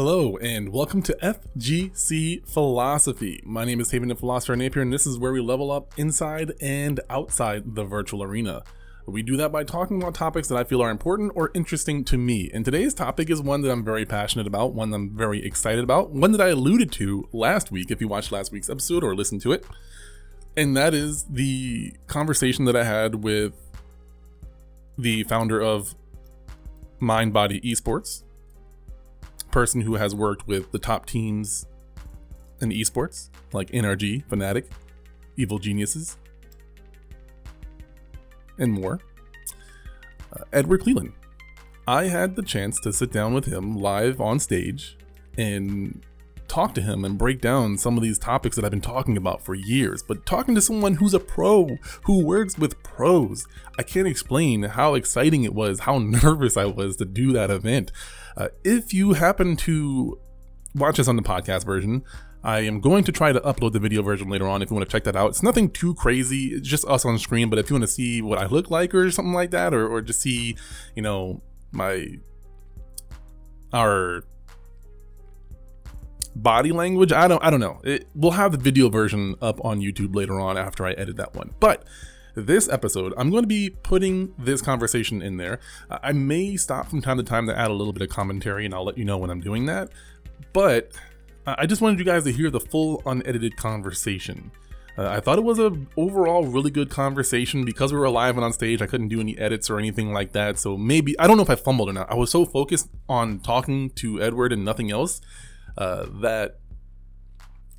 Hello, and welcome to FGC Philosophy. My name is Tavian the Philosopher Napier, and this is where we level up inside and outside the virtual arena. We do that by talking about topics that I feel are important or interesting to me. And today's topic is one that I'm very passionate about, one that I'm very excited about, one that I alluded to last week if you watched last week's episode or listened to it. And that is the conversation that I had with the founder of Mind Body Esports, person who has worked with the top teams in esports like NRG, Fnatic, Evil Geniuses, and more. Uh, Edward Cleland. I had the chance to sit down with him live on stage and talk to him and break down some of these topics that I've been talking about for years. But talking to someone who's a pro, who works with pros, I can't explain how exciting it was, how nervous I was to do that event. Uh, if you happen to watch us on the podcast version, I am going to try to upload the video version later on if you want to check that out. It's nothing too crazy, it's just us on screen, but if you want to see what I look like or something like that, or, or just see, you know, my our body language, I don't I don't know. It, we'll have the video version up on YouTube later on after I edit that one. But this episode, I'm going to be putting this conversation in there. I may stop from time to time to add a little bit of commentary, and I'll let you know when I'm doing that. But I just wanted you guys to hear the full unedited conversation. Uh, I thought it was a overall really good conversation because we were live and on stage. I couldn't do any edits or anything like that, so maybe I don't know if I fumbled or not. I was so focused on talking to Edward and nothing else uh, that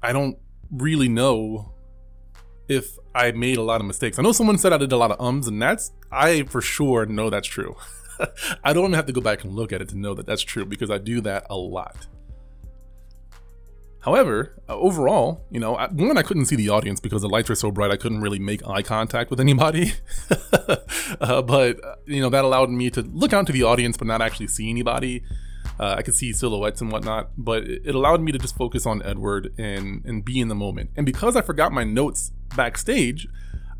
I don't really know if I made a lot of mistakes. I know someone said I did a lot of ums, and that's I for sure know that's true. I don't have to go back and look at it to know that that's true because I do that a lot. However, uh, overall, you know, one, I couldn't see the audience because the lights were so bright, I couldn't really make eye contact with anybody. uh, but, uh, you know, that allowed me to look out to the audience but not actually see anybody. Uh, I could see silhouettes and whatnot, but it allowed me to just focus on Edward and, and be in the moment. And because I forgot my notes backstage,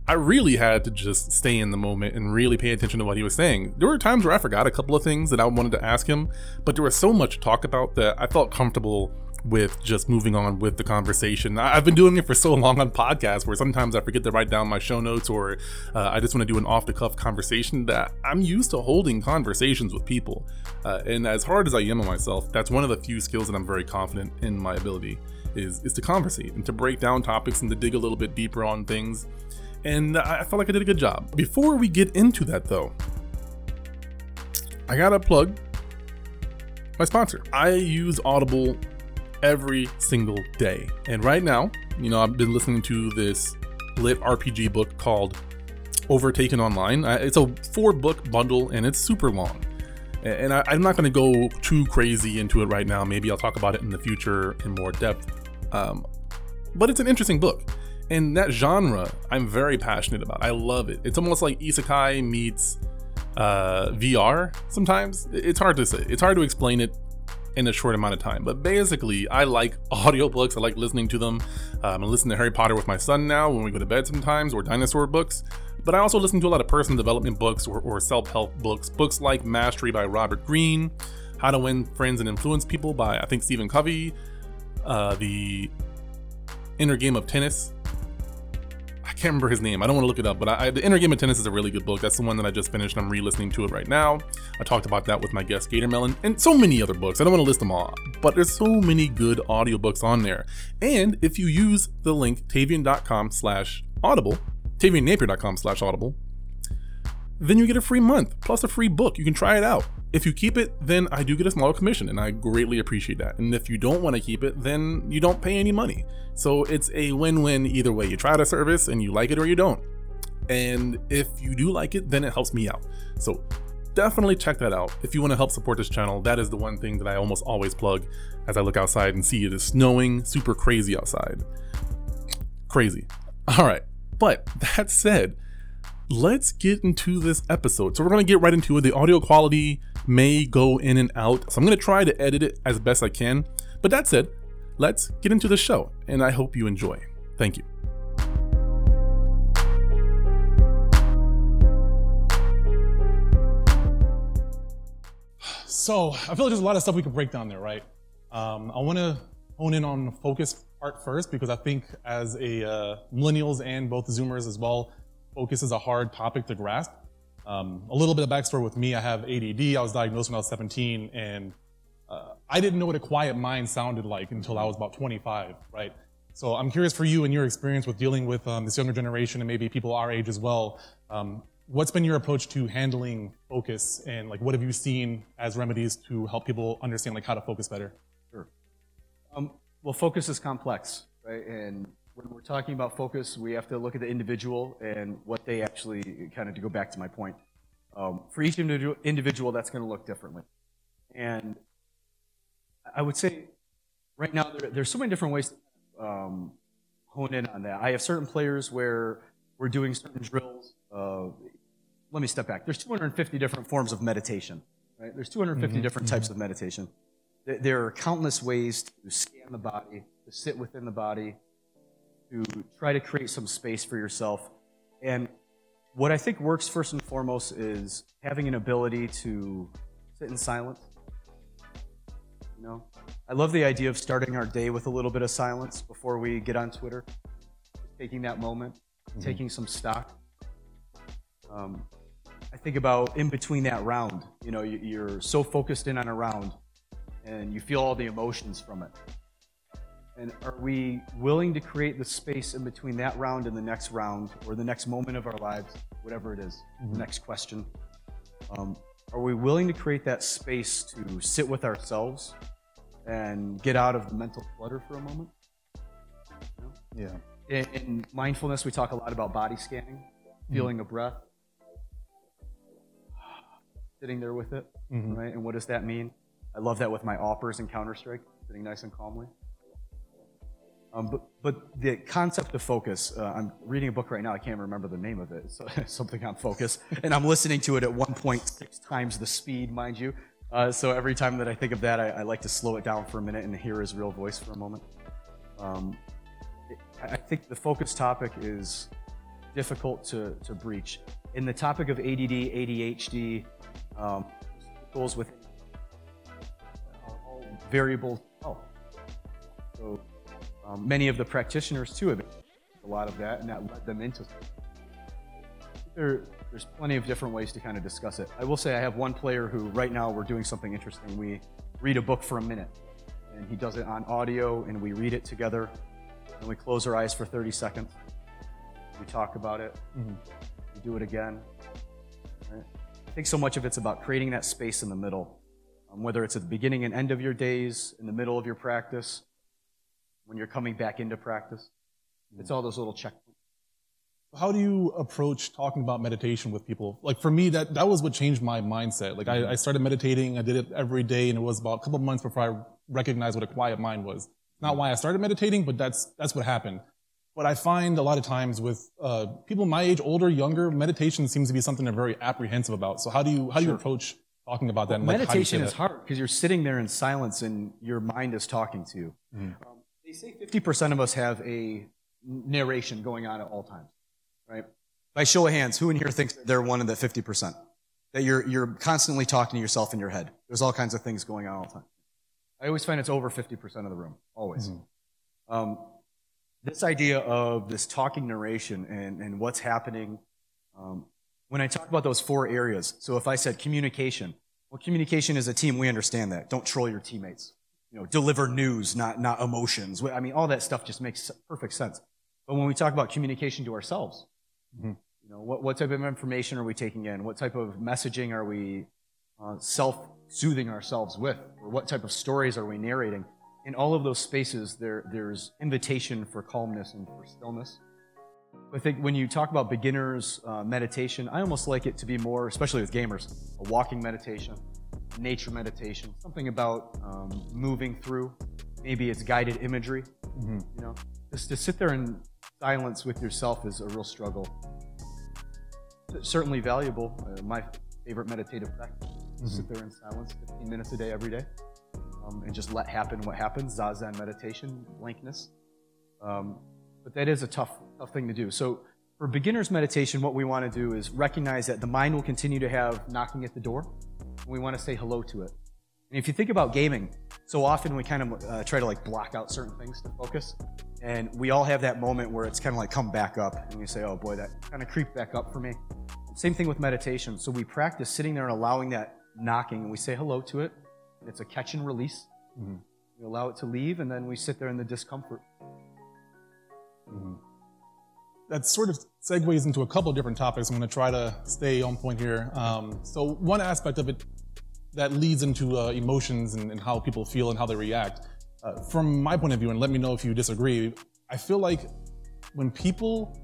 I really had to just stay in the moment and really pay attention to what he was saying. There were times where I forgot a couple of things that I wanted to ask him, but there was so much talk about that I felt comfortable with just moving on with the conversation. I've been doing it for so long on podcasts where sometimes I forget to write down my show notes or uh, I just want to do an off the cuff conversation that I'm used to holding conversations with people. Uh, and as hard as I am on myself, that's one of the few skills that I'm very confident in my ability is, is to conversate and to break down topics and to dig a little bit deeper on things. And I felt like I did a good job. Before we get into that though, I gotta plug my sponsor. I use Audible every single day. And right now, you know, I've been listening to this lit RPG book called Overtaken Online. It's a four book bundle and it's super long. And I, am not going to go too crazy into it right now. Maybe I'll talk about it in the future in more depth. Um, but it's an interesting book. And that genre, I'm very passionate about. I love it. It's almost like isekai meets uh, VR sometimes. It's hard to say. It's hard to explain it in a short amount of time. But basically, I like audiobooks. I like listening to them. Um, I listen to Harry Potter with my son now when we go to bed sometimes, or dinosaur books. But I also listen to a lot of personal development books or, or self help books. Books like Mastery by Robert Greene, How to Win Friends and Influence People by, I think, Stephen Covey, uh, The Inner Game of Tennis can't remember his name. I don't want to look it up, but I, the Inner Game of Tennis is a really good book. That's the one that I just finished. I'm re-listening to it right now. I talked about that with my guest Gator Melon, and so many other books. I don't want to list them all, but there's so many good audiobooks on there. And if you use the link tavian.com slash audible, taviannapier.com slash audible, then you get a free month plus a free book. You can try it out. If you keep it, then I do get a small commission, and I greatly appreciate that. And if you don't want to keep it, then you don't pay any money. So it's a win win either way. You try the service and you like it or you don't. And if you do like it, then it helps me out. So definitely check that out. If you want to help support this channel, that is the one thing that I almost always plug as I look outside and see it is snowing super crazy outside. Crazy. All right. But that said, let's get into this episode. So we're going to get right into it. The audio quality may go in and out. So I'm going to try to edit it as best I can. But that said, let's get into the show, and I hope you enjoy. Thank you. So I feel like there's a lot of stuff we could break down there, right? Um, I want to hone in on the focus part first because I think as a uh, millennials and both Zoomers as well, focus is a hard topic to grasp. Um, a little bit of backstory with me: I have ADD. I was diagnosed when I was 17, and uh, I didn't know what a quiet mind sounded like until I was about 25, right? So I'm curious for you and your experience with dealing with um, this younger generation and maybe people our age as well. Um, what's been your approach to handling focus and like what have you seen as remedies to help people understand like how to focus better? Sure. Um, well, focus is complex, right? And when we're talking about focus, we have to look at the individual and what they actually kind of to go back to my point. Um, for each individual, that's going to look differently. And I would say right now there, there's so many different ways to um, hone in on that. I have certain players where we're doing certain drills. Uh, let me step back. There's 250 different forms of meditation. Right? There's 250 mm-hmm. different types mm-hmm. of meditation. There are countless ways to scan the body, to sit within the body, to try to create some space for yourself. And what I think works first and foremost is having an ability to sit in silence you know, I love the idea of starting our day with a little bit of silence before we get on Twitter, taking that moment, mm-hmm. taking some stock. Um, I think about in between that round. You know, you're so focused in on a round, and you feel all the emotions from it. And are we willing to create the space in between that round and the next round, or the next moment of our lives, whatever it is, mm-hmm. the next question? Um, are we willing to create that space to sit with ourselves and get out of the mental clutter for a moment? Yeah. In, in, mindfulness, we talk a lot about body scanning, mm-hmm. feeling mm-hmm. a breath, sitting there with it, mm-hmm. right? And what does that mean? I love that with my AWPers in Counter Strike, sitting nice and calmly. Um, but, but the concept of focus, uh, I'm reading a book right now, I can't remember the name of it, it's something on focus, and I'm listening to it at 1.6 times the speed, mind you. Uh, so every time that I think of that, I, I, like to slow it down for a minute and hear his real voice for a moment. Um, it, I think the focus topic is difficult to, to breach. In the topic of ADD, ADHD, um, goals with variable health. So um, many of the practitioners too have a lot of that, and that led them into. There, there's plenty of different ways to kind of discuss it. I will say I have one player who right now we're doing something interesting. We read a book for a minute, and he does it on audio, and we read it together, and we close our eyes for 30 seconds. We talk about it. Mm-hmm. We do it again. Right? I think so much of it's about creating that space in the middle, um, whether it's at the beginning and end of your days, in the middle of your practice, when you're coming back into practice. It's all those little checkpoints. How do you approach talking about meditation with people? Like for me, that, that was what changed my mindset. Like I, I started meditating, I did it every day, and it was about a couple months before I recognized what a quiet mind was. Not why I started meditating, but that's, that's what happened. But I find a lot of times with uh, people my age, older, younger, meditation seems to be something they're very apprehensive about. So how do you how do you approach talking about that? Well, meditation is hard because you're sitting there in silence and your mind is talking to you. Mm. Um, they say 50% of us have a narration going on at all times right? By show of hands, who in here thinks they're one of the 50%? That you're, you're constantly talking to yourself in your head. There's all kinds of things going on all the time. I always find it's over 50% of the room, always. Mm-hmm. Um, this idea of this talking narration and, and what's happening, um, when I talk about those four areas, so if I said communication, well, communication is a team, we understand that. Don't troll your teammates. You know, deliver news, not, not emotions. I mean, all that stuff just makes perfect sense. But when we talk about communication to ourselves, Mm-hmm. You know, what, what type of information are we taking in? What type of messaging are we uh, self-soothing ourselves with? Or what type of stories are we narrating? In all of those spaces, there, there's invitation for calmness and for stillness. I think when you talk about beginners uh, meditation, I almost like it to be more, especially with gamers, a walking meditation, nature meditation, something about um, moving through. Maybe it's guided imagery. Mm-hmm. You know, just to sit there in silence with yourself is a real struggle. Certainly valuable. Uh, my favorite meditative practice. Mm-hmm. Sit there in silence 15 minutes a day every day um, and just let happen what happens. Zazen meditation, blankness. Um, but that is a tough, tough thing to do. So for beginner's meditation, what we want to do is recognize that the mind will continue to have knocking at the door. We want to say hello to it. And if you think about gaming, so often we kind of uh, try to like block out certain things to focus. And we all have that moment where it's kind of like come back up and you say, oh boy, that kind of creeped back up for me. Same thing with meditation. So we practice sitting there and allowing that knocking and we say hello to it. It's a catch and release. Mm-hmm. We allow it to leave and then we sit there in the discomfort. Mm-hmm. That sort of segues into a couple of different topics. I'm going to try to stay on point here. Um, so, one aspect of it that leads into uh, emotions and, and, how people feel and how they react. Uh, from my point of view, and let me know if you disagree, I feel like when people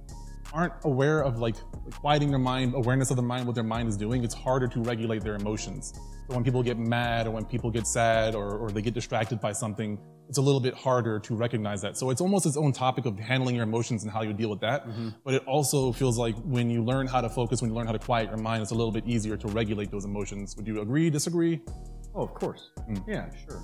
aren't aware of like quieting their mind, awareness of the mind, what their mind is doing, it's harder to regulate their emotions. So when people get mad or when people get sad or, or they get distracted by something, it's a little bit harder to recognize that. So it's almost its own topic of handling your emotions and how you deal with that. Mm-hmm. But it also feels like when you learn how to focus, when you learn how to quiet your mind, it's a little bit easier to regulate those emotions. Would you agree, disagree? Oh, of course. Mm. Yeah, sure.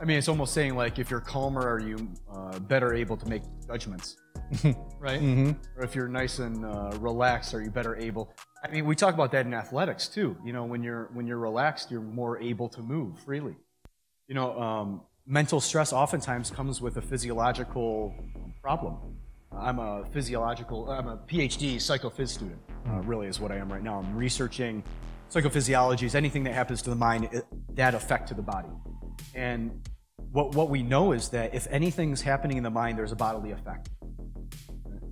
I mean, it's almost saying like if you're calmer, are you uh, better able to make judgments, right? Mm-hmm. Or if you're nice and uh, relaxed, are you better able? I mean, we talk about that in athletics too. You know, when you're when you're relaxed, you're more able to move freely. You know, um, mental stress oftentimes comes with a physiological problem. I'm a physiological, I'm a PhD psychophys student, uh, really is what I am right now. I'm researching psychophysiology, Is anything that happens to the mind, that effect to the body. And what, what we know is that if anything's happening in the mind, there's a bodily effect.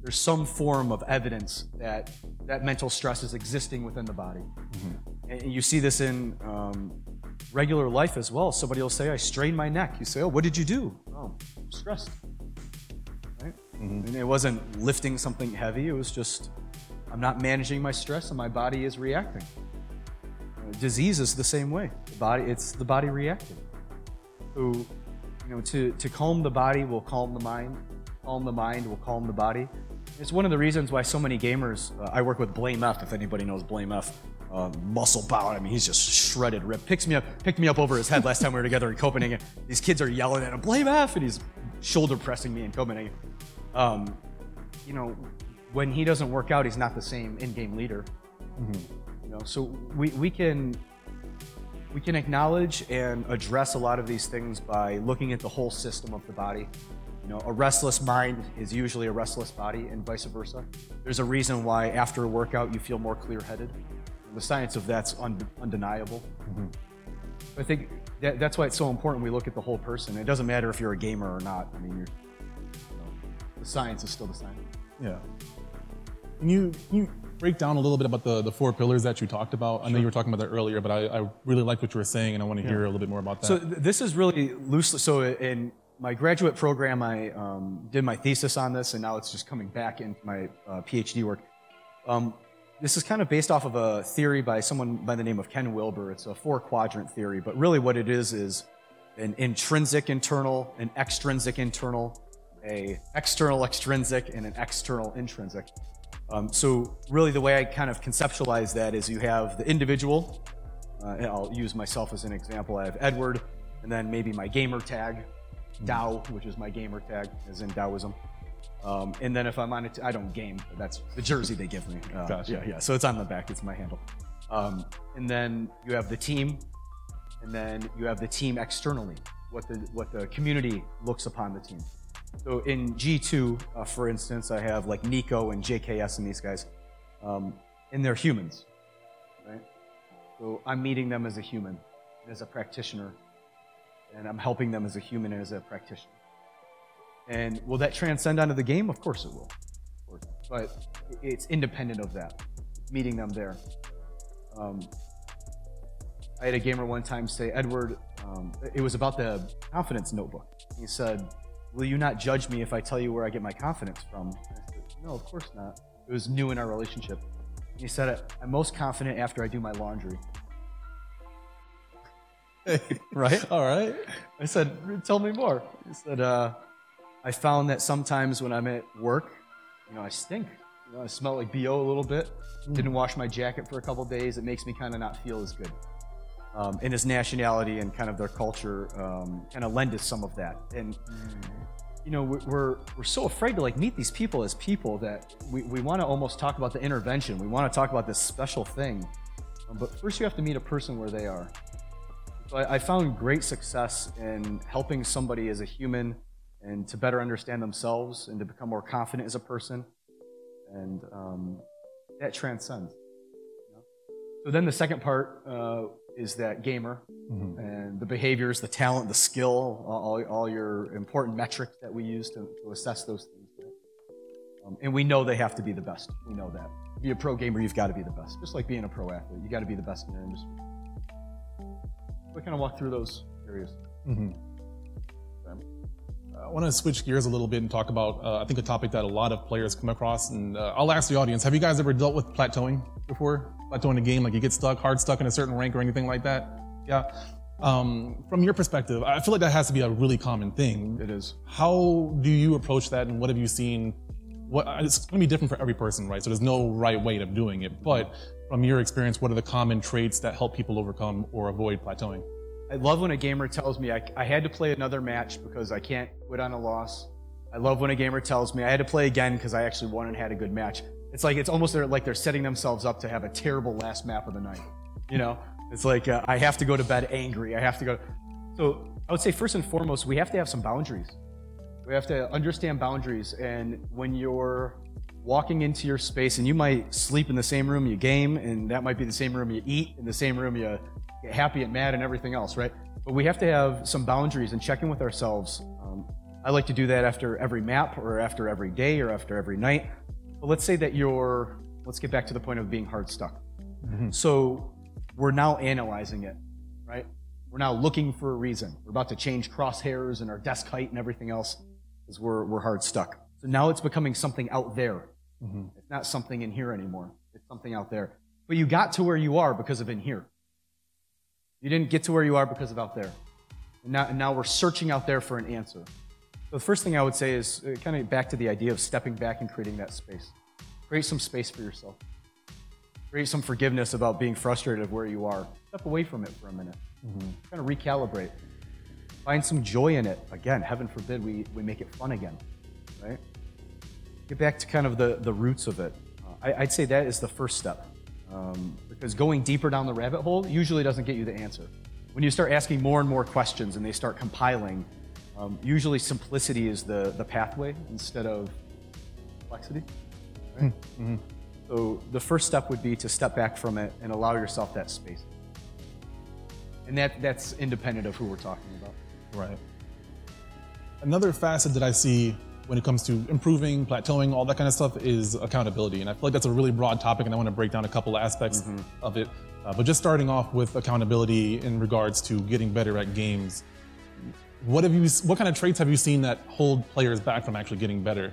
There's some form of evidence that that mental stress is existing within the body. Mm-hmm. And you see this in um, regular life as well. Somebody will say, I strained my neck. You say, Oh, what did you do? Oh, I'm stressed. Right? Mm-hmm. And it wasn't lifting something heavy, it was just, I'm not managing my stress and my body is reacting. Uh, disease is the same way. The body, it's the body reacting. So, you know, to, to calm the body will calm the mind, calm the mind will calm the body. It's one of the reasons why so many gamers, uh, I work with Blame F, if anybody knows Blame F, uh, muscle bound. I mean, he's just shredded, ripped. Picks me up, picked me up over his head last time we were together in Copenhagen. These kids are yelling at him, blame F, and he's shoulder pressing me in Copenhagen. Um, you know, when he doesn't work out, he's not the same in-game leader. Mm-hmm. You know, so we, we can we can acknowledge and address a lot of these things by looking at the whole system of the body. You know, a restless mind is usually a restless body, and vice versa. There's a reason why after a workout you feel more clear-headed the science of that's un- undeniable. Mm-hmm. I think that, that's why it's so important we look at the whole person. It doesn't matter if you're a gamer or not. I mean, you know, the science is still the science. Yeah. Can you, can you break down a little bit about the, the four pillars that you talked about? I know you were talking about that earlier, but I, I really like what you were saying, and I want to yeah. hear a little bit more about that. So th- this is really loosely. So in my graduate program, I um, did my thesis on this, and now it's just coming back into my uh, PhD work. Um, this is kind of based off of a theory by someone by the name of Ken Wilber. It's a four quadrant theory, but really what it is is an intrinsic internal, an extrinsic internal, a external extrinsic, and an external intrinsic. Um, so really the way I kind of conceptualize that is you have the individual, uh, I'll use myself as an example. I have Edward, and then maybe my gamer tag, Tao, which is my gamer tag, as in Taoism. Um, and then if I'm on it, I don't game. That's the jersey they give me. Uh, gotcha. Yeah, yeah. So it's on the back. It's my handle. Um, and then you have the team, and then you have the team externally. What the what the community looks upon the team. So in G2, uh, for instance, I have like NiKo and JKS and these guys, um, and they're humans, right? So I'm meeting them as a human, as a practitioner, and I'm helping them as a human and as a practitioner. And will that transcend onto the game? Of course it will. But it's independent of that, meeting them there. Um, I had a gamer one time say, Edward, um, it was about the confidence notebook. He said, Will you not judge me if I tell you where I get my confidence from? I said, No, of course not. It was new in our relationship. And he said, I'm most confident after I do my laundry. right? All right. I said, Tell me more. He said, uh, I found that sometimes when I'm at work, you know, I stink. You know, I smell like BO a little bit. Didn't wash my jacket for a couple days. It makes me kind of not feel as good. Um, and his nationality and kind of their culture um, kind of lend us some of that. And you know, we're we're so afraid to like meet these people as people that we, we want to almost talk about the intervention. We want to talk about this special thing. Um, but first, you have to meet a person where they are. So I, I found great success in helping somebody as a human and to better understand themselves and to become more confident as a person. And um, that transcends. you know? So then the second part uh, is that gamer and the behaviors, the talent, the skill, all, all your important metrics that we use to, to assess those things. Um, and we know they have to be the best. We know that. To be a pro gamer, you've got to be the best. Just like being a pro athlete, you got to be the best in your industry. We kind of walk through those areas. I want to switch gears a little bit and talk about, uh, I think, a topic that a lot of players come across. And uh, I'll ask the audience have you guys ever dealt with plateauing before? Plateauing a game, like you get stuck, hard stuck in a certain rank or anything like that? Yeah. Um, from your perspective, I feel like that has to be a really common thing. It is. How do you approach that, and what have you seen? What it's going to be different for every person, right? So there's no right way of doing it. But from your experience, what are the common traits that help people overcome or avoid plateauing? I love when a gamer tells me I, I had to play another match because I can't quit on a loss. I love when a gamer tells me I had to play again because I actually won and had a good match. It's like it's almost like they're setting themselves up to have a terrible last map of the night. You know, it's like uh, I have to go to bed angry. I have to go. So I would say first and foremost, we have to have some boundaries. We have to understand boundaries, and when you're walking into your space, and you might sleep in the same room you game, and that might be the same room you eat, in the same room you get happy and mad and everything else, right? But we have to have some boundaries and check in with ourselves. Um, I like to do that after every map, or after every day, or after every night. But let's say that you're, let's get back to the point of being hard stuck. So we're now analyzing it, right? We're now looking for a reason. We're about to change crosshairs and our desk height and everything else because we're, we're hard stuck. So now it's becoming something out there. It's not something in here anymore. It's something out there. But you got to where you are because of in here. You didn't get to where you are because of out there. And now, and now we're searching out there for an answer. So the first thing I would say is uh, kind of back to the idea of stepping back and creating that space. Create some space for yourself. Create some forgiveness about being frustrated of where you are. Step away from it for a minute. Kind of recalibrate. Find some joy in it. Again, heaven forbid we, we make it fun again, right? Get back to kind of the, the roots of it. Uh, I, I'd say that is the first step. Um, because going deeper down the rabbit hole usually doesn't get you the answer. When you start asking more and more questions and they start compiling, um, usually simplicity is the, the pathway instead of complexity. Right? So the first step would be to step back from it and allow yourself that space. And that, that's independent of who we're talking about. Right. Another facet that I see when it comes to improving, plateauing, all that kind of stuff is accountability. And I feel like that's a really broad topic, and I want to break down a couple aspects of it. Uh, but just starting off with accountability in regards to getting better at games, what have you? What kind of traits have you seen that hold players back from actually getting better?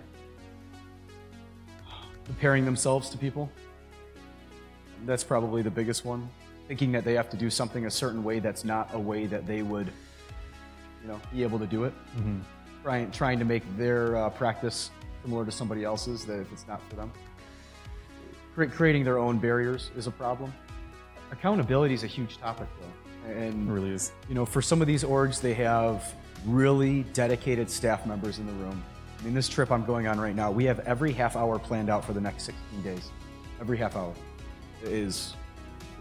comparing themselves to people. That's probably the biggest one. Thinking that they have to do something a certain way that's not a way that they would, you know, be able to do it. Trying, trying to make their uh, practice similar to somebody else's, that if it's not for them. Cre- creating their own barriers is a problem. Accountability is a huge topic, though. And It really is. you know, for some of these orgs, they have really dedicated staff members in the room. I mean, this trip I'm going on right now, we have every half hour planned out for the next 16 days. Every half hour It is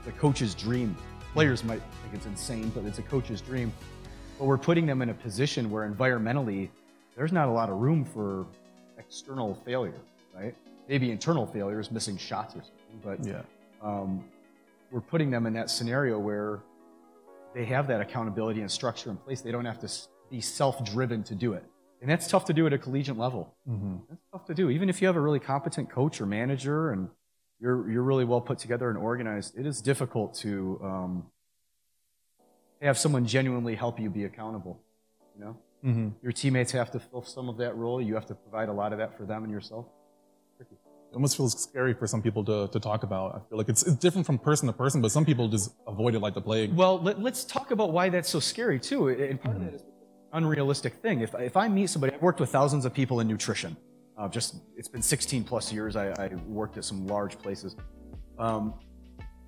the coach's dream. Players might think it's insane, but it's a coach's dream. But we're putting them in a position where environmentally, there's not a lot of room for external failure, right? Maybe internal failures, missing shots or something, but Yeah. um, we're putting them in that scenario where they have that accountability and structure in place. They don't have to be self-driven to do it, and that's tough to do at a collegiate level. That's tough to do, even if you have a really competent coach or manager and you're you're really well put together and organized. It is difficult to um, have someone genuinely help you be accountable. You know, hmm your teammates have to fill some of that role. You have to provide a lot of that for them and yourself. Tricky. It almost feels scary for some people to, to talk about. I feel like it's, it's different from person to person, but some people just avoid it like the plague. Well, let, us talk about why that's so scary too. And part of that is an unrealistic thing. If, if I meet somebody, I've worked with thousands of people in nutrition. Uh, just it's been 16 plus years. I, I worked at some large places. Um,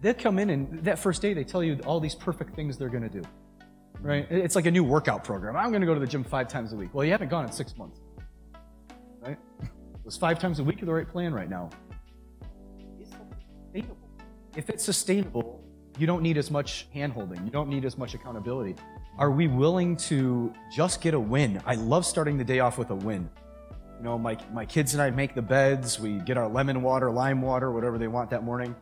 they come in and that first day they tell you all these perfect things they're going to do. Right? It's like a new workout program. I'm going to go to the gym five times a week. Well, you haven't gone in six months. Right? Was five times a week the right plan right now? If it's sustainable, you don't need as much handholding. You don't need as much accountability. Are we willing to just get a win? I love starting the day off with a win. You know, my, my kids and I make the beds. We get our lemon water, lime water, whatever they want that morning.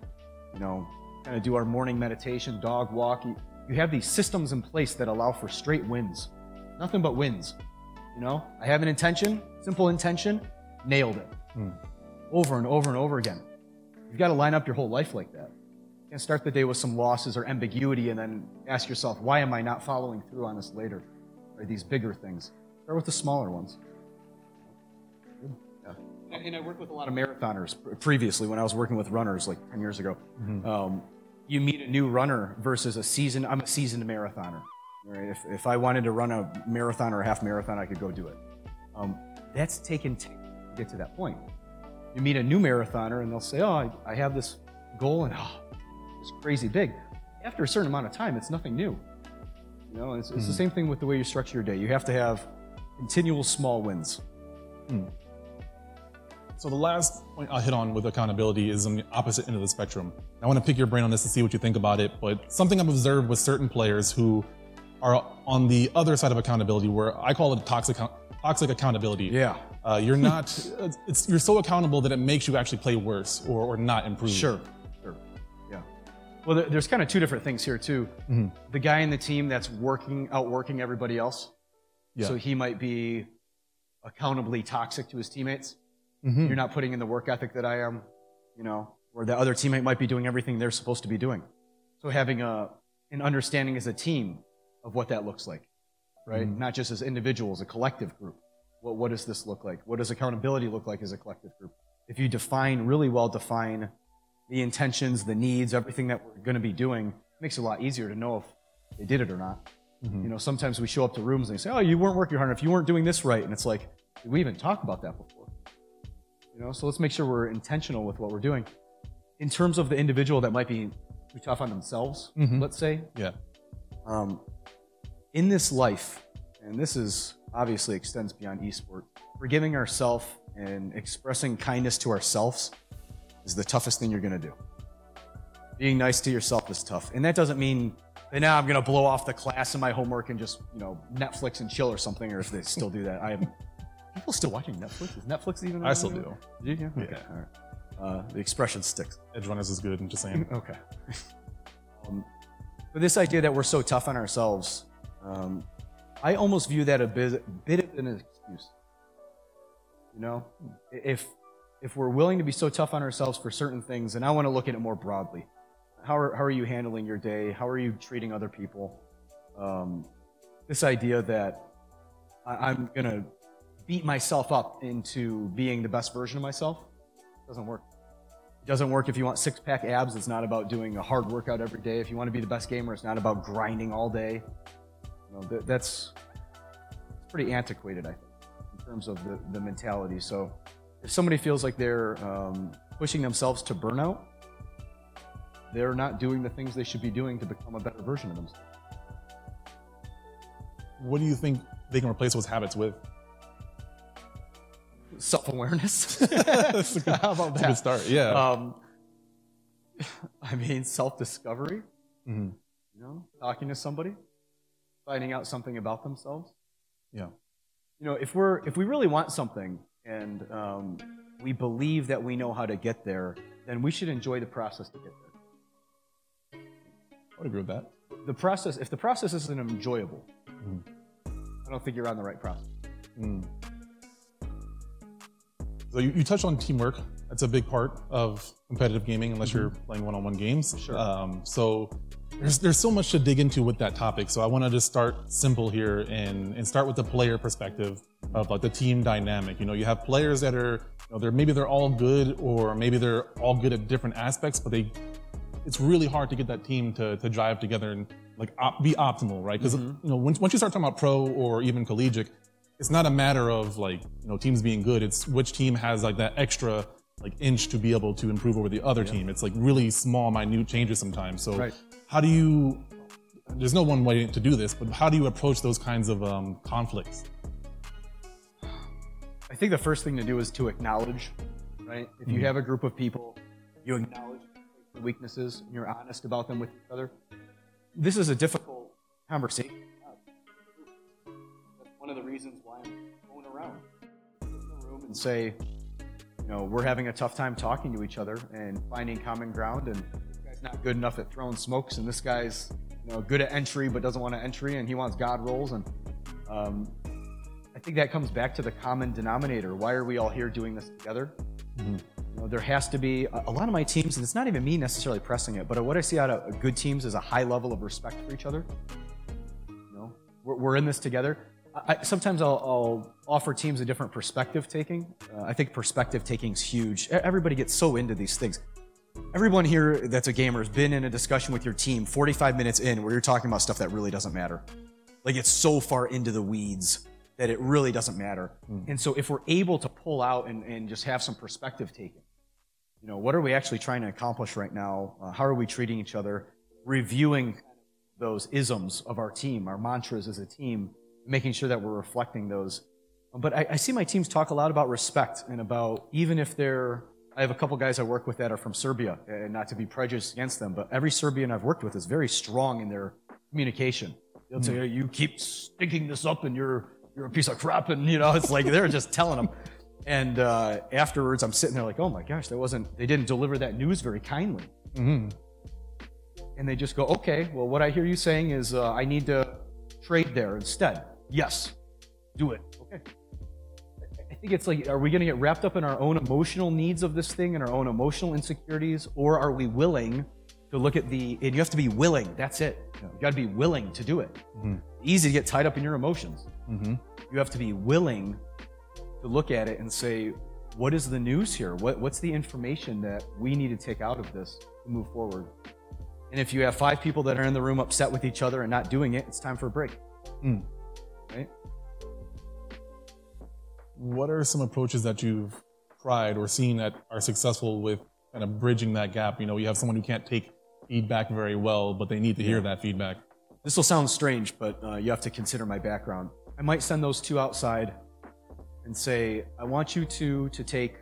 You know, kind of do our morning meditation, dog walk. You, you have these systems in place that allow for straight wins. Nothing but wins. You know, I have an intention, simple intention, nailed it. Over and over and over again. You've got to line up your whole life like that. You can't start the day with some losses or ambiguity and then ask yourself, why am I not following through on this later? Or these bigger things. Start with the smaller ones. Yeah. And and I worked with a lot of marathoners previously when I was working with runners like 10 years ago. Um, you meet a new runner versus a season. I'm a seasoned marathoner. Right? If, if I wanted to run a marathon or a half marathon, I could go do it. Um, that's taken to get to that point. You meet a new marathoner and they'll say, "Oh, I, I have this goal and oh, it's crazy big." After a certain amount of time, it's nothing new. You know, it's, it's the same thing with the way you structure your day. You have to have continual small wins. So the last point I'll hit on with accountability is on the opposite end of the spectrum. I want to pick your brain on this to see what you think about it, but something I've observed with certain players who are on the other side of accountability, where I call it toxic toxic accountability. Yeah. Uh, you're not. It's you're so accountable that it makes you actually play worse or, or not improve. Sure. Sure. Yeah. Well, there's kind of two different things here too. The guy in the team that's working, outworking everybody else. Yeah. So he might be accountably toxic to his teammates. Mhm. You're not putting in the work ethic that I am, you know, or the other teammate might be doing everything they're supposed to be doing. So having a an understanding as a team of what that looks like, right? Not just as individuals, a collective group. What what does this look like? What does accountability look like as a collective group? If you define really well define the intentions, the needs, everything that we're going to be doing, it makes it a lot easier to know if they did it or not. You know, sometimes we show up to rooms and they say, "Oh, you weren't working hard enough. You weren't doing this right," and it's like, did we even talk about that before? You know, so let's make sure we're intentional with what we're doing. In terms of the individual that might be too tough on themselves, let's say, Yeah. um, in this life, and this is obviously extends beyond esport, forgiving ourselves and expressing kindness to ourselves is the toughest thing you're going to do. Being nice to yourself is tough, and that doesn't mean that now I'm going to blow off the class and my homework and just you know Netflix and chill or something, or if they still do that. I am. People still watching Netflix? Is Netflix even? I still do. You? Yeah. Okay. All right. Uh, the expression sticks. Edgerunners is good. I'm just saying. Okay. um, but this idea that we're so tough on ourselves, um, I almost view that a bit, bit of an excuse. You know, if if we're willing to be so tough on ourselves for certain things, and I want to look at it more broadly. How are, how are you handling your day? How are you treating other people? Um, this idea that I, I'm going to beat myself up into being the best version of myself doesn't work. It doesn't work if you want six pack abs. It's not about doing a hard workout every day. If you want to be the best gamer, it's not about grinding all day. You know, that, that's pretty antiquated, I think, in terms of the, the mentality. So if somebody feels like they're um, pushing themselves to burnout, they're not doing the things they should be doing to become a better version of themselves. What do you think they can replace those habits with? Self awareness. That's a good, How about that's a good start. Yeah. Um, I mean, self discovery. Mhm. You know, talking to somebody, finding out something about themselves. Yeah. You know, if we're if we really want something and um, we believe that we know how to get there, then we should enjoy the process to get there. I would agree with that. The process, if the process isn't enjoyable, I don't think you're on the right process. So you, you touched on teamwork. That's a big part of competitive gaming, unless you're playing one-on-one games. Sure. Um, so there's there's so much to dig into with that topic. So I want to just start simple here and and start with the player perspective of like the team dynamic. You know, you have players that are you know they're maybe they're all good or maybe they're all good at different aspects, but they it's really hard to get that team to to drive together and like op- be optimal, right? Because you know once once you start talking about pro or even collegiate, it's not a matter of like you know teams being good. It's which team has like that extra like inch to be able to improve over the other team. It's like really small, minute changes sometimes. So Right. how do you? There's no one way to do this, but how do you approach those kinds of um, conflicts? I think the first thing to do is to acknowledge, right? If you have a group of people, you acknowledge the weaknesses and you're honest about them with each other. This is a difficult conversation. And say, you know, we're having a tough time talking to each other and finding common ground. And this guy's not good enough at throwing smokes, and this guy's you know good at entry but doesn't want to entry, and he wants God rolls. And um, I think that comes back to the common denominator. Why are we all here doing this together? You know, there has to be a, a lot of my teams, and it's not even me necessarily pressing it, but what I see out of good teams is a high level of respect for each other. You know, we're, we're in this together. I, sometimes I'll, I'll offer teams a different perspective taking. Uh, I think perspective taking is huge. Everybody gets so into these things. Everyone here that's a gamer has been in a discussion with your team 45 minutes in where you're talking about stuff that really doesn't matter. Like it's so far into the weeds that it really doesn't matter. And so if we're able to pull out and, and just have some perspective taking, you know, what are we actually trying to accomplish right now? Uh, how are we treating each other? Reviewing those isms of our team, our mantras as a team, making sure that we're reflecting those. But I, I see my teams talk a lot about respect and about even if they're, I have a couple guys I work with that are from Serbia, and not to be prejudiced against them, but every Serbian I've worked with is very strong in their communication. They'll say, "You keep stinking this up, and you're you're a piece of crap," and you know, it's like they're just telling them. And uh, afterwards, I'm sitting there like, "Oh my gosh, that wasn't. They didn't deliver that news very kindly." And they just go, "Okay, well, what I hear you saying is uh, I need to trade there instead." Yes, do it. Okay. I think it's like, are we going to get wrapped up in our own emotional needs of this thing and our own emotional insecurities, or are we willing to look at the? And you have to be willing. That's it. You got to be willing to do it. Mm-hmm. Easy to get tied up in your emotions. Mm-hmm. You have to be willing to look at it and say, what is the news here? What, what's the information that we need to take out of this to move forward? And if you have five people that are in the room upset with each other and not doing it, it's time for a break. Mm. Right? What are some approaches that you've tried or seen that are successful with kind of bridging that gap? You know, you have someone who can't take feedback very well, but they need to hear that feedback. This will sound strange, but uh, you have to consider my background. I might send those two outside and say, I want you two to take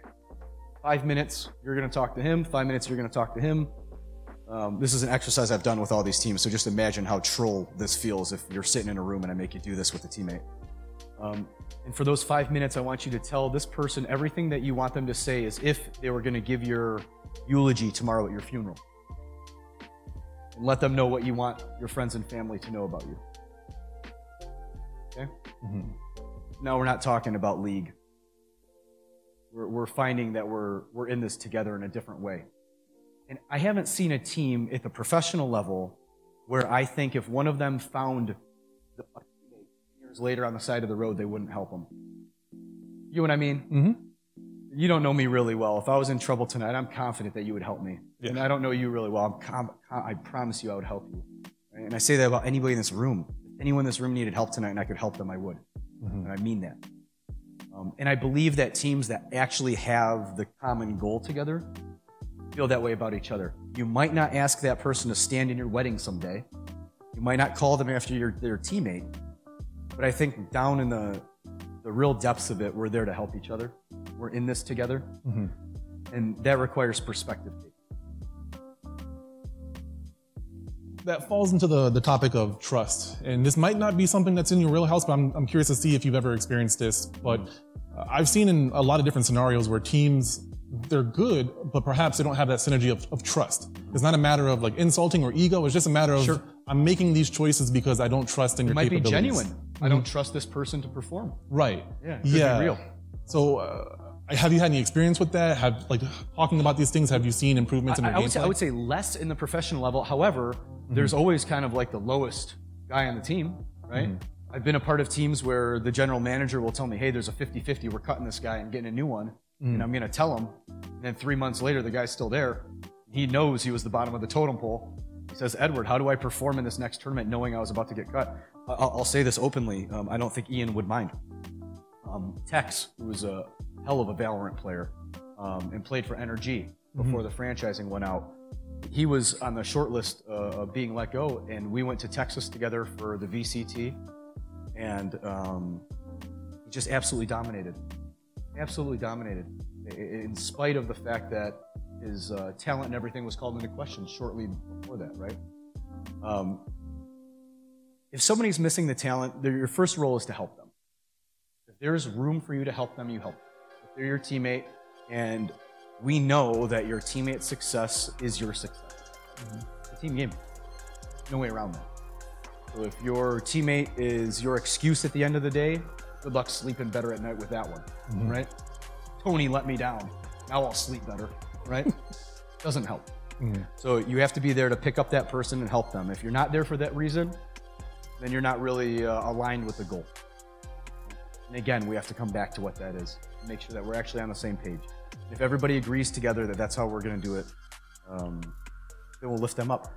five minutes. You're going to talk to him. Five minutes, you're going to talk to him. Um, this is an exercise I've done with all these teams. So just imagine how troll this feels if you're sitting in a room and I make you do this with a teammate. Um, and for those five minutes, I want you to tell this person everything that you want them to say as if they were going to give your eulogy tomorrow at your funeral. And let them know what you want your friends and family to know about you. Okay? Now we're not talking about league. We're, we're finding that we're, we're in this together in a different way. And I haven't seen a team at the professional level where I think if one of them found the years later on the side of the road, they wouldn't help them. You know what I mean? Mm-hmm. You don't know me really well. If I was in trouble tonight, I'm confident that you would help me. And I don't know you really well. I'm com- I promise you I would help you. And I say that about anybody in this room. If anyone in this room needed help tonight and I could help them, I would. And I mean that. Um, and I believe that teams that actually have the common goal together feel that way about each other. You might not ask that person to stand in your wedding someday. You might not call them after your, their teammate. But I think down in the, the real depths of it, we're there to help each other. We're in this together. And that requires perspective. That falls into the, the topic of trust. And this might not be something that's in your real house, but I'm, I'm curious to see if you've ever experienced this. But uh, I've seen in a lot of different scenarios where teams, they're good, but perhaps they don't have that synergy of, of trust. It's not a matter of like insulting or ego. It's just a matter of Sure. I'm making these choices because I don't trust in your It might be capabilities. genuine. I don't mm-hmm. trust this person to perform. Right. Yeah, it be yeah. real. So, uh, have you had any experience with that? Have like talking about these things? Have you seen improvements in I, your I would say, I would say less in the professional level. However, mm-hmm. there's always kind of like the lowest guy on the team, right? Mm-hmm. I've been a part of teams where the general manager will tell me, hey, there's a 50 50, we're cutting this guy and getting a new one. And I'm going to tell him. And then three months later, the guy's still there. He knows he was the bottom of the totem pole. He says, Edward, how do I perform in this next tournament knowing I was about to get cut? I'll, I'll say this openly. Um, I don't think Ian would mind. Um, Tex, who was a hell of a Valorant player um, and played for NRG before the franchising went out, he was on the short list uh, of being let go, and we went to Texas together for the VCT, and um, he just absolutely dominated, absolutely dominated, in spite of the fact that his uh, talent and everything was called into question shortly before that, right? Um, if somebody's missing the talent, your first role is to help them. If there's room for you to help them, you help them. If they're your teammate, and we know that your teammate's success is your success. It's a team game. No way around that. So if your teammate is your excuse at the end of the day, good luck sleeping better at night with that one, right? Tony let me down. Now I'll sleep better, right? Doesn't help. So you have to be there to pick up that person and help them. If you're not there for that reason, then you're not really uh, aligned with the goal. And again, we have to come back to what that is. Make sure that we're actually on the same page. If everybody agrees together that that's how we're going to do it, um, then we'll lift them up.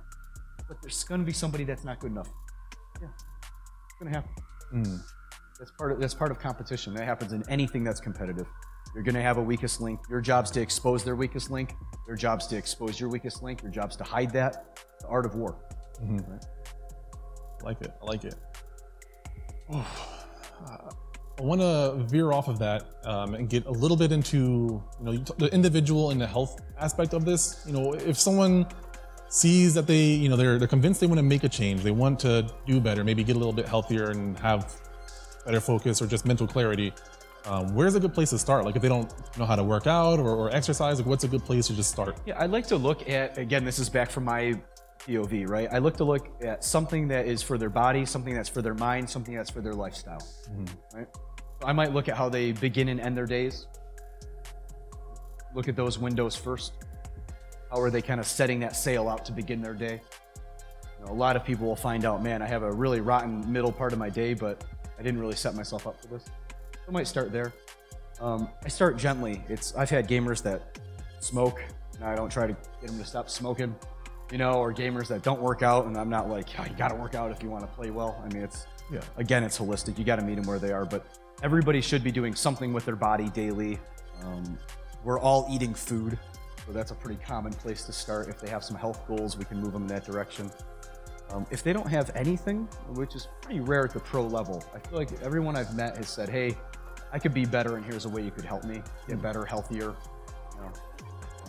But there's going to be somebody that's not good enough. Yeah, it's going to happen. That's part of that's part of competition. That happens in anything that's competitive. You're going to have a weakest link. Your job's to expose their weakest link. Their job's to expose your weakest link. Your job's to hide that. The art of war. I like it. I like it. I want to veer off of that um, and get a little bit into you know the individual and the health aspect of this. You know, if someone sees that they you know they're they're convinced they want to make a change, they want to do better, maybe get a little bit healthier and have better focus or just mental clarity. Um, where's a good place to start? Like if they don't know how to work out or, or exercise, like what's a good place to just start? Yeah, I'd like to look at again. This is back from my POV, right? I look to look at something that is for their body, something that's for their mind, something that's for their lifestyle, right? I might look at how they begin and end their days. Look at those windows first. How are they kind of setting that sail out to begin their day? You know, a lot of people will find out, man, I have a really rotten middle part of my day, but I didn't really set myself up for this. I might start there. Um, I start gently. It's I've had gamers that smoke, and I don't try to get them to stop smoking, you know, or gamers that don't work out, and I'm not like, oh, you got to work out if you want to play well. I mean, it's Yeah. again, it's holistic. You got to meet them where they are, but everybody should be doing something with their body daily. Um, we're all eating food, so that's a pretty common place to start. If they have some health goals, we can move them in that direction. Um, if they don't have anything, which is pretty rare at the pro level, I feel like everyone I've met has said, "Hey, I could be better, and here's a way you could help me get better, healthier." You know,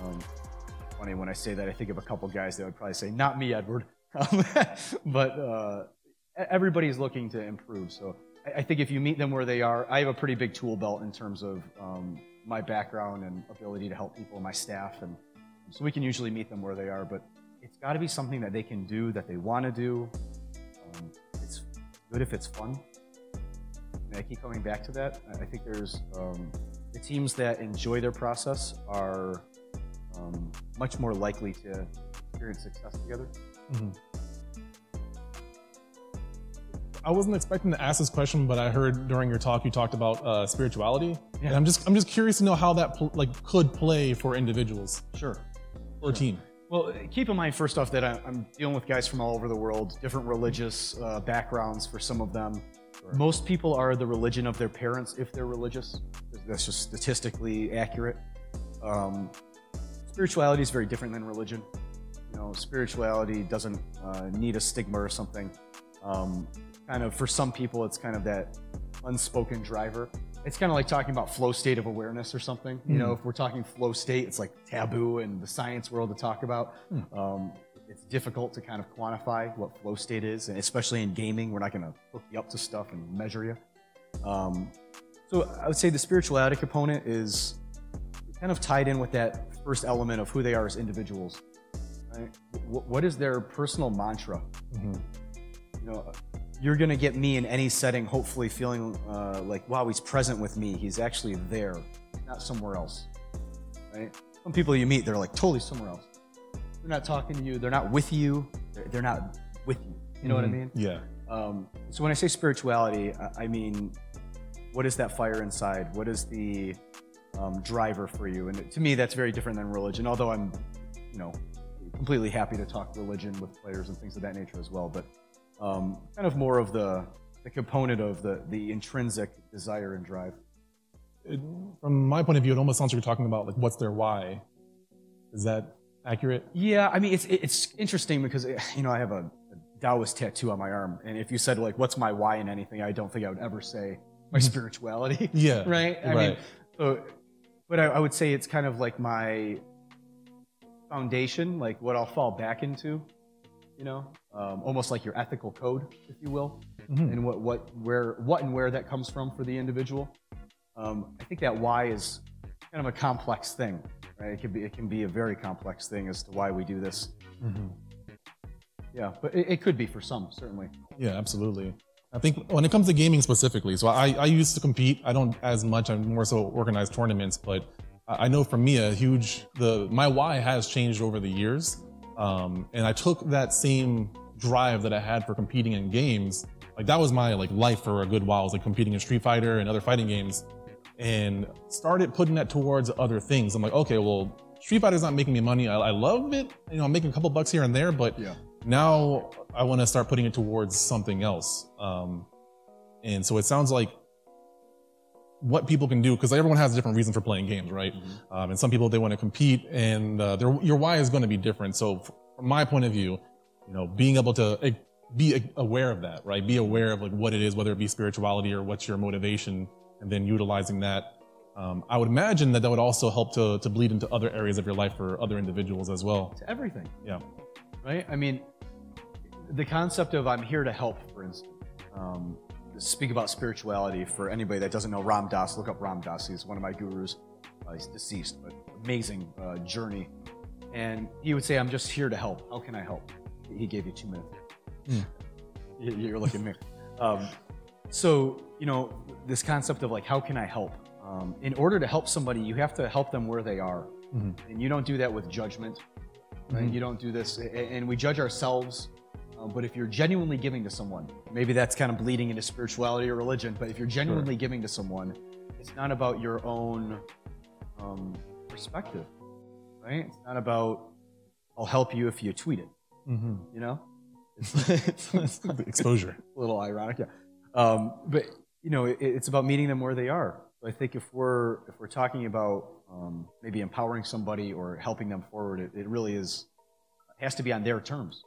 um, funny when I say that, I think of a couple guys that would probably say, "Not me, Edward," um, but uh, everybody's looking to improve. So I, I think if you meet them where they are, I have a pretty big tool belt in terms of um, my background and ability to help people, my staff, and so we can usually meet them where they are. But it's got to be something that they can do, that they want to do. Um, it's good if it's fun. And I keep coming back to that. I think there's um, the teams that enjoy their process are um, much more likely to experience success together. I wasn't expecting to ask this question, but I heard during your talk you talked about uh, spirituality, and I'm just I'm just curious to know how that pl- like could play for individuals Sure. or a team. Well, keep in mind first off that I- I'm dealing with guys from all over the world, different religious uh, backgrounds for some of them. Most people are the religion of their parents if they're religious. That's just statistically accurate. Um, spirituality is very different than religion. You know, spirituality doesn't uh, need a stigma or something. Um, kind of for some people, it's kind of that unspoken driver. It's kind of like talking about flow state of awareness or something. You know, if we're talking flow state, it's like taboo in the science world to talk about. Um, it's difficult to kind of quantify what flow state is, and especially in gaming, we're not going to hook you up to stuff and measure you. Um, so I would say the spirituality component is kind of tied in with that first element of who they are as individuals. Right? Wh- What is their personal mantra? You know, you're going to get me in any setting, hopefully feeling uh, like, wow, he's present with me. He's actually there, not somewhere else. Right? Some people you meet, they're like totally somewhere else. They're not talking to you. They're not with you. They're, they're not with you. You know what I mean? Yeah. Um, so when I say spirituality, I, I mean, what is that fire inside? What is the um, driver for you? And to me, that's very different than religion. Although I'm, you know, completely happy to talk religion with players and things of that nature as well. But um, kind of more of the the component of the the intrinsic desire and drive. It, from my point of view, it almost sounds like you're talking about like what's their why. Is that accurate? Yeah, I mean, it's it's interesting because you know I have a, a Taoist tattoo on my arm, and if you said like, "What's my why in anything?" I don't think I would ever say my spirituality. Yeah. right. I mean, Right. so, but I, I would say it's kind of like my foundation, like what I'll fall back into, you know, um, almost like your ethical code, if you will, and what, what, where, what and where that comes from for the individual. Um, I think that why is kind of a complex thing, right? It can be, it can be a very complex thing as to why we do this. Yeah, but it, it could be for some, certainly. Yeah, absolutely. I think when it comes to gaming specifically, so I, I used to compete. I don't as much. I'm more so organized tournaments, but I I know for me a huge the my why has changed over the years, um, and I took that same drive that I had for competing in games. Like that was my like life for a good while. I Was like competing in Street Fighter and other fighting games, and started putting that towards other things. I'm like, okay, well, Street Fighter's not making me money. I, I love it. You know, I'm making a couple bucks here and there, but Yeah. now I want to start putting it towards something else. Um, and so it sounds like what people can do because everyone has a different reason for playing games, right? Um, and some people they want to compete, and uh, their your why is going to be different. So from my point of view, you know, being able to eh, be aware of that, right? Be aware of like what it is, whether it be spirituality or what's your motivation, and then utilizing that. Um, I would imagine that that would also help to to bleed into other areas of your life for other individuals as well. To everything. Yeah. right? I mean, the concept of I'm here to help, for instance. Um, speak about spirituality for anybody that doesn't know Ram Dass. Look up Ram Dass. He's one of my gurus. Uh, he's deceased, but amazing uh, journey. And he would say, "I'm just here to help. How can I help?" He gave you two minutes. You- You're looking at me. Um, so you know this concept of like, how can I help? Um, in order to help somebody, you have to help them where they are, and you don't do that with judgment. Right? You don't do this, and we judge ourselves. Um, but if you're genuinely giving to someone, maybe that's kind of bleeding into spirituality or religion. But if you're genuinely giving to someone, it's not about your own um, perspective, right? It's not about I'll help you if you tweet it. Mm-hmm. You know, it's, it's, it's Exposure. a little ironic, yeah. Um, but you know, it, it's about meeting them where they are. So I think if we're if we're talking about um, maybe empowering somebody or helping them forward, it, it really is it has to be on their terms.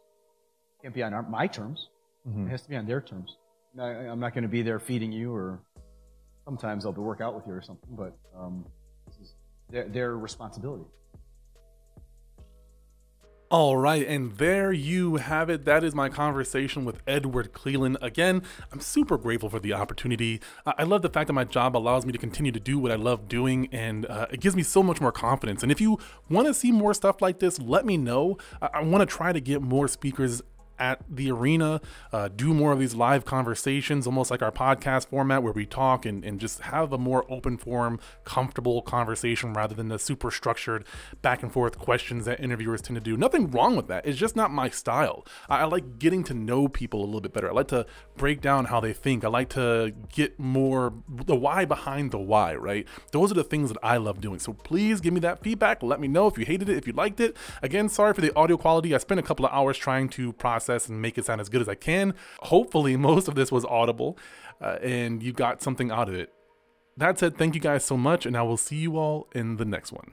It can't be on our, my terms. Mhm. It has to be on their terms. I, I'm not going to be there feeding you, or sometimes I'll be work out with you or something. But um, this is their, their responsibility. All right, and there you have it. That is my conversation with Edward Cleland. Again, I'm super grateful for the opportunity. I I love the fact that my job allows me to continue to do what I love doing, and uh, it gives me so much more confidence. And if you want to see more stuff like this, let me know. I, I want to try to get more speakers at the arena, uh, do more of these live conversations, almost like our podcast format where we talk and, and just have a more open form, comfortable conversation rather than the super structured back and forth questions that interviewers tend to do. Nothing wrong with that. It's just not my style. I, I like getting to know people a little bit better. I like to break down how they think. I like to get more the why behind the why, right? Those are the things that I love doing. So please give me that feedback. Let me know if you hated it, if you liked it. Again, sorry for the audio quality. I spent a couple of hours trying to process and make it sound as good as I can. Hopefully, most of this was audible uh, and you got something out of it. That said, thank you guys so much, and I will see you all in the next one.